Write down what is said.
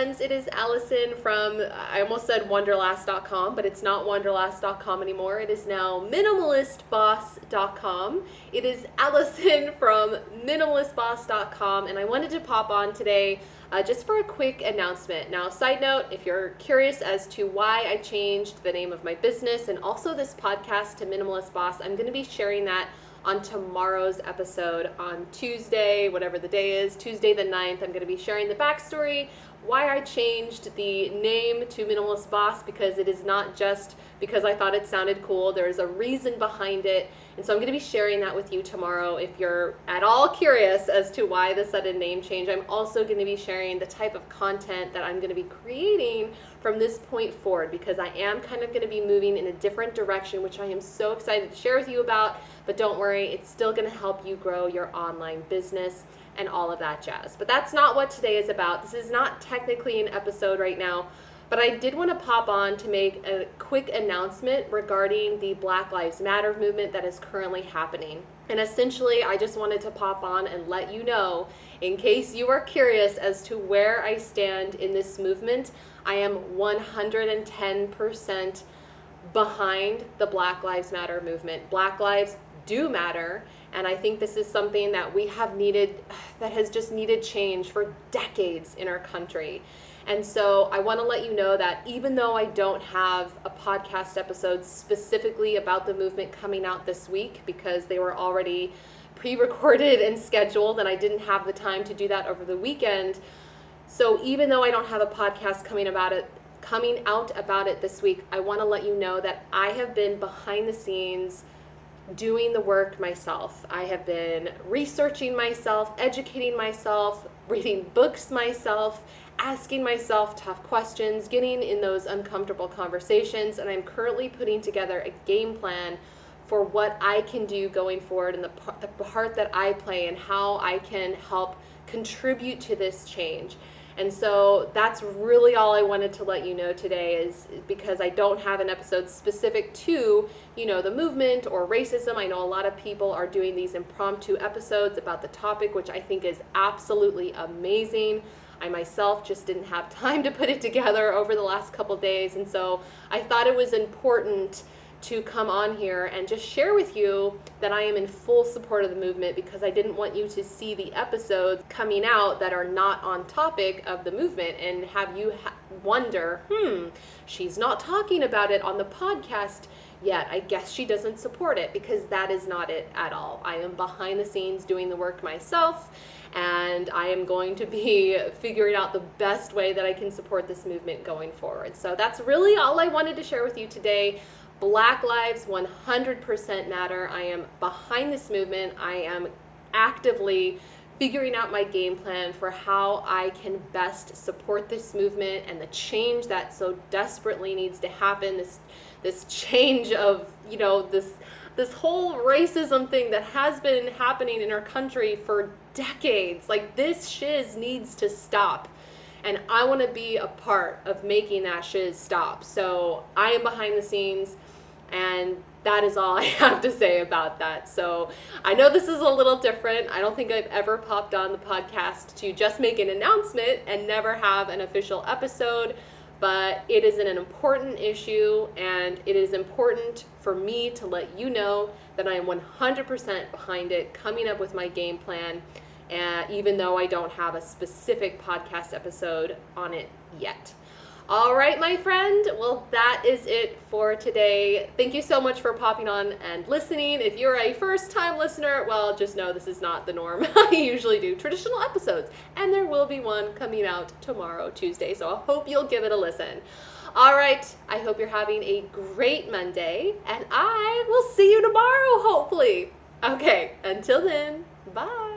friends. It is Allison from, I almost said Wonderlast.com, but it's not Wonderlast.com anymore. It is now MinimalistBoss.com. It is Allison from MinimalistBoss.com, and I wanted to pop on today uh, just for a quick announcement. Now, side note, if you're curious as to why I changed the name of my business and also this podcast to Minimalist Boss, I'm going to be sharing that on tomorrow's episode on Tuesday, whatever the day is, Tuesday the 9th. I'm going to be sharing the backstory, why I changed the name to Minimalist Boss, because it is not just because I thought it sounded cool. There's a reason behind it. And so I'm going to be sharing that with you tomorrow if you're at all curious as to why the sudden name change. I'm also going to be sharing the type of content that I'm going to be creating from this point forward because I am kind of going to be moving in a different direction, which I am so excited to share with you about. But don't worry, it's still going to help you grow your online business and all of that jazz. But that's not what today is about. This is not technically an episode right now. But I did want to pop on to make a quick announcement regarding the Black Lives Matter movement that is currently happening. And essentially, I just wanted to pop on and let you know, in case you are curious as to where I stand in this movement, I am 110% behind the Black Lives Matter movement. Black lives do matter. And I think this is something that we have needed, that has just needed change for decades in our country. And so I want to let you know that even though I don't have a podcast episode specifically about the movement coming out this week because they were already pre recorded and scheduled, and I didn't have the time to do that over the weekend. So even though I don't have a podcast coming about it, coming out about it this week, I want to let you know that I have been behind the scenes doing the work myself. I have been researching myself, educating myself, reading books myself, asking myself tough questions, getting in those uncomfortable conversations, and I'm currently putting together a game plan for what I can do going forward and the, the part that I play and how I can help contribute to this change. And so that's really all I wanted to let you know today is because I don't have an episode specific to, you know, the movement or racism. I know a lot of people are doing these impromptu episodes about the topic, which I think is absolutely amazing. I myself just didn't have time to put it together over the last couple days. And so I thought it was important to come on here and just share with you that I am in full support of the movement because I didn't want you to see the episodes coming out that are not on topic of the movement and have you ha- wonder, hmm, she's not talking about it on the podcast yet. I guess she doesn't support it because that is not it at all. I am behind the scenes doing the work myself and I am going to be figuring out the best way that I can support this movement going forward. So that's really all I wanted to share with you today. Black lives 100% matter. I am behind this movement. I am actively figuring out my game plan for how I can best support this movement and the change that so desperately needs to happen. This this change of, you know, this this whole racism thing that has been happening in our country for decades. Like this shiz needs to stop. And I want to be a part of making that shiz stop. So I am behind the scenes and that is all I have to say about that. So I know this is a little different. I don't think I've ever popped on the podcast to just make an announcement and never have an official episode but it is an important issue and it is important for me to let you know that I am 100% behind it, coming up with my game plan, uh, even though I don't have a specific podcast episode on it yet. All right, my friend. Well, that is it for today. Thank you so much for popping on and listening. If you're a first time listener, well, just know this is not the norm. I usually do traditional episodes, and there will be one coming out tomorrow, Tuesday. So I hope you'll give it a listen. All right, I hope you're having a great Monday, and I will see you tomorrow, hopefully. Okay, until then, bye.